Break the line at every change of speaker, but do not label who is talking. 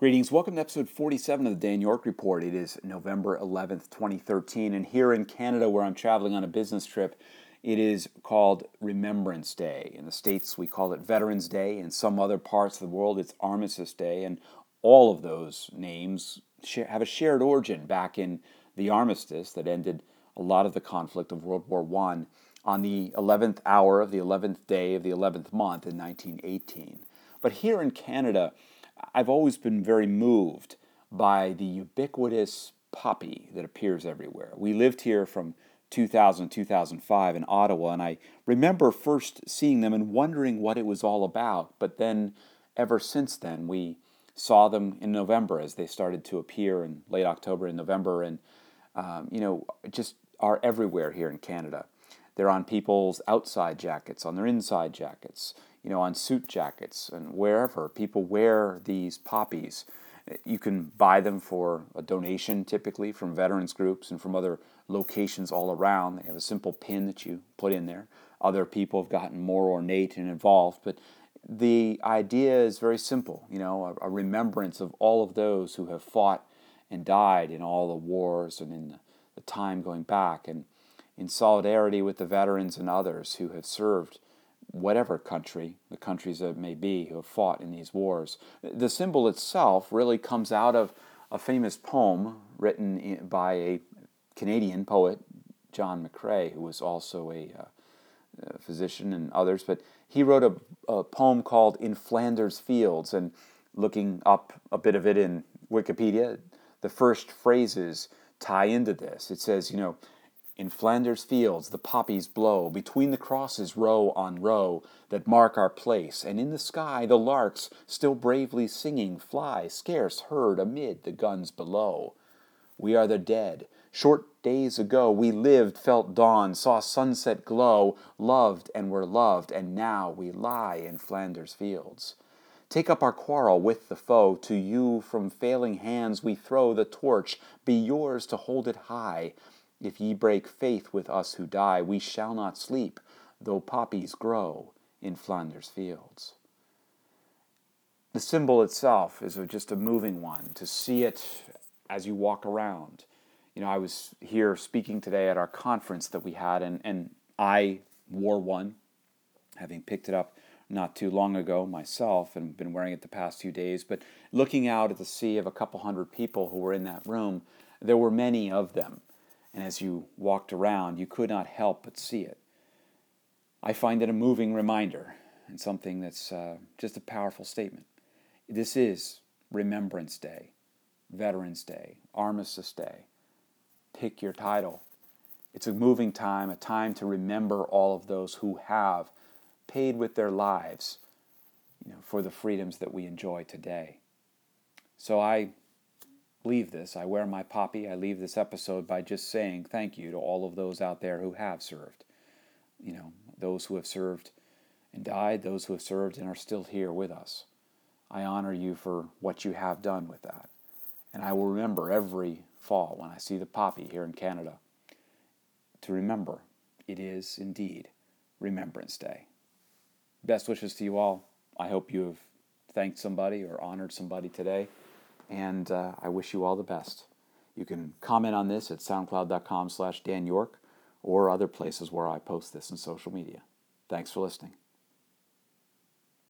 Greetings. Welcome to episode 47 of the Dan York Report. It is November 11th, 2013, and here in Canada, where I'm traveling on a business trip, it is called Remembrance Day. In the States, we call it Veterans Day. In some other parts of the world, it's Armistice Day. And all of those names have a shared origin back in the armistice that ended a lot of the conflict of World War I on the 11th hour of the 11th day of the 11th month in 1918. But here in Canada, I've always been very moved by the ubiquitous poppy that appears everywhere. We lived here from 2000 2005 in Ottawa, and I remember first seeing them and wondering what it was all about. But then, ever since then, we saw them in November as they started to appear in late October and November, and um, you know, just are everywhere here in Canada. They're on people's outside jackets, on their inside jackets you know, on suit jackets and wherever people wear these poppies. You can buy them for a donation typically from veterans groups and from other locations all around. They have a simple pin that you put in there. Other people have gotten more ornate and involved, but the idea is very simple, you know, a, a remembrance of all of those who have fought and died in all the wars and in the, the time going back, and in solidarity with the veterans and others who have served whatever country, the countries that may be, who have fought in these wars. The symbol itself really comes out of a famous poem written by a Canadian poet, John McCrae, who was also a, uh, a physician and others, but he wrote a, a, poem called In Flanders Fields, and looking up a bit of it in Wikipedia, the first phrases tie into this. It says, you know, in Flanders fields the poppies blow, between the crosses row on row that mark our place, and in the sky the larks, still bravely singing, fly, scarce heard amid the guns below. We are the dead. Short days ago we lived, felt dawn, saw sunset glow, loved and were loved, and now we lie in Flanders fields. Take up our quarrel with the foe, to you from failing hands we throw the torch, be yours to hold it high. If ye break faith with us who die, we shall not sleep, though poppies grow in Flanders fields. The symbol itself is just a moving one to see it as you walk around. You know, I was here speaking today at our conference that we had, and, and I wore one, having picked it up not too long ago myself and been wearing it the past few days. But looking out at the sea of a couple hundred people who were in that room, there were many of them and as you walked around, you could not help but see it. I find it a moving reminder and something that's uh, just a powerful statement. This is Remembrance Day, Veterans Day, Armistice Day. Pick your title. It's a moving time, a time to remember all of those who have paid with their lives you know, for the freedoms that we enjoy today. So I leave this. I wear my poppy. I leave this episode by just saying thank you to all of those out there who have served. You know, those who have served and died, those who have served and are still here with us. I honor you for what you have done with that. And I will remember every fall when I see the poppy here in Canada to remember it is indeed Remembrance Day. Best wishes to you all. I hope you have thanked somebody or honored somebody today and uh, I wish you all the best. You can comment on this at soundcloud.com slash Dan York or other places where I post this in social media. Thanks for listening.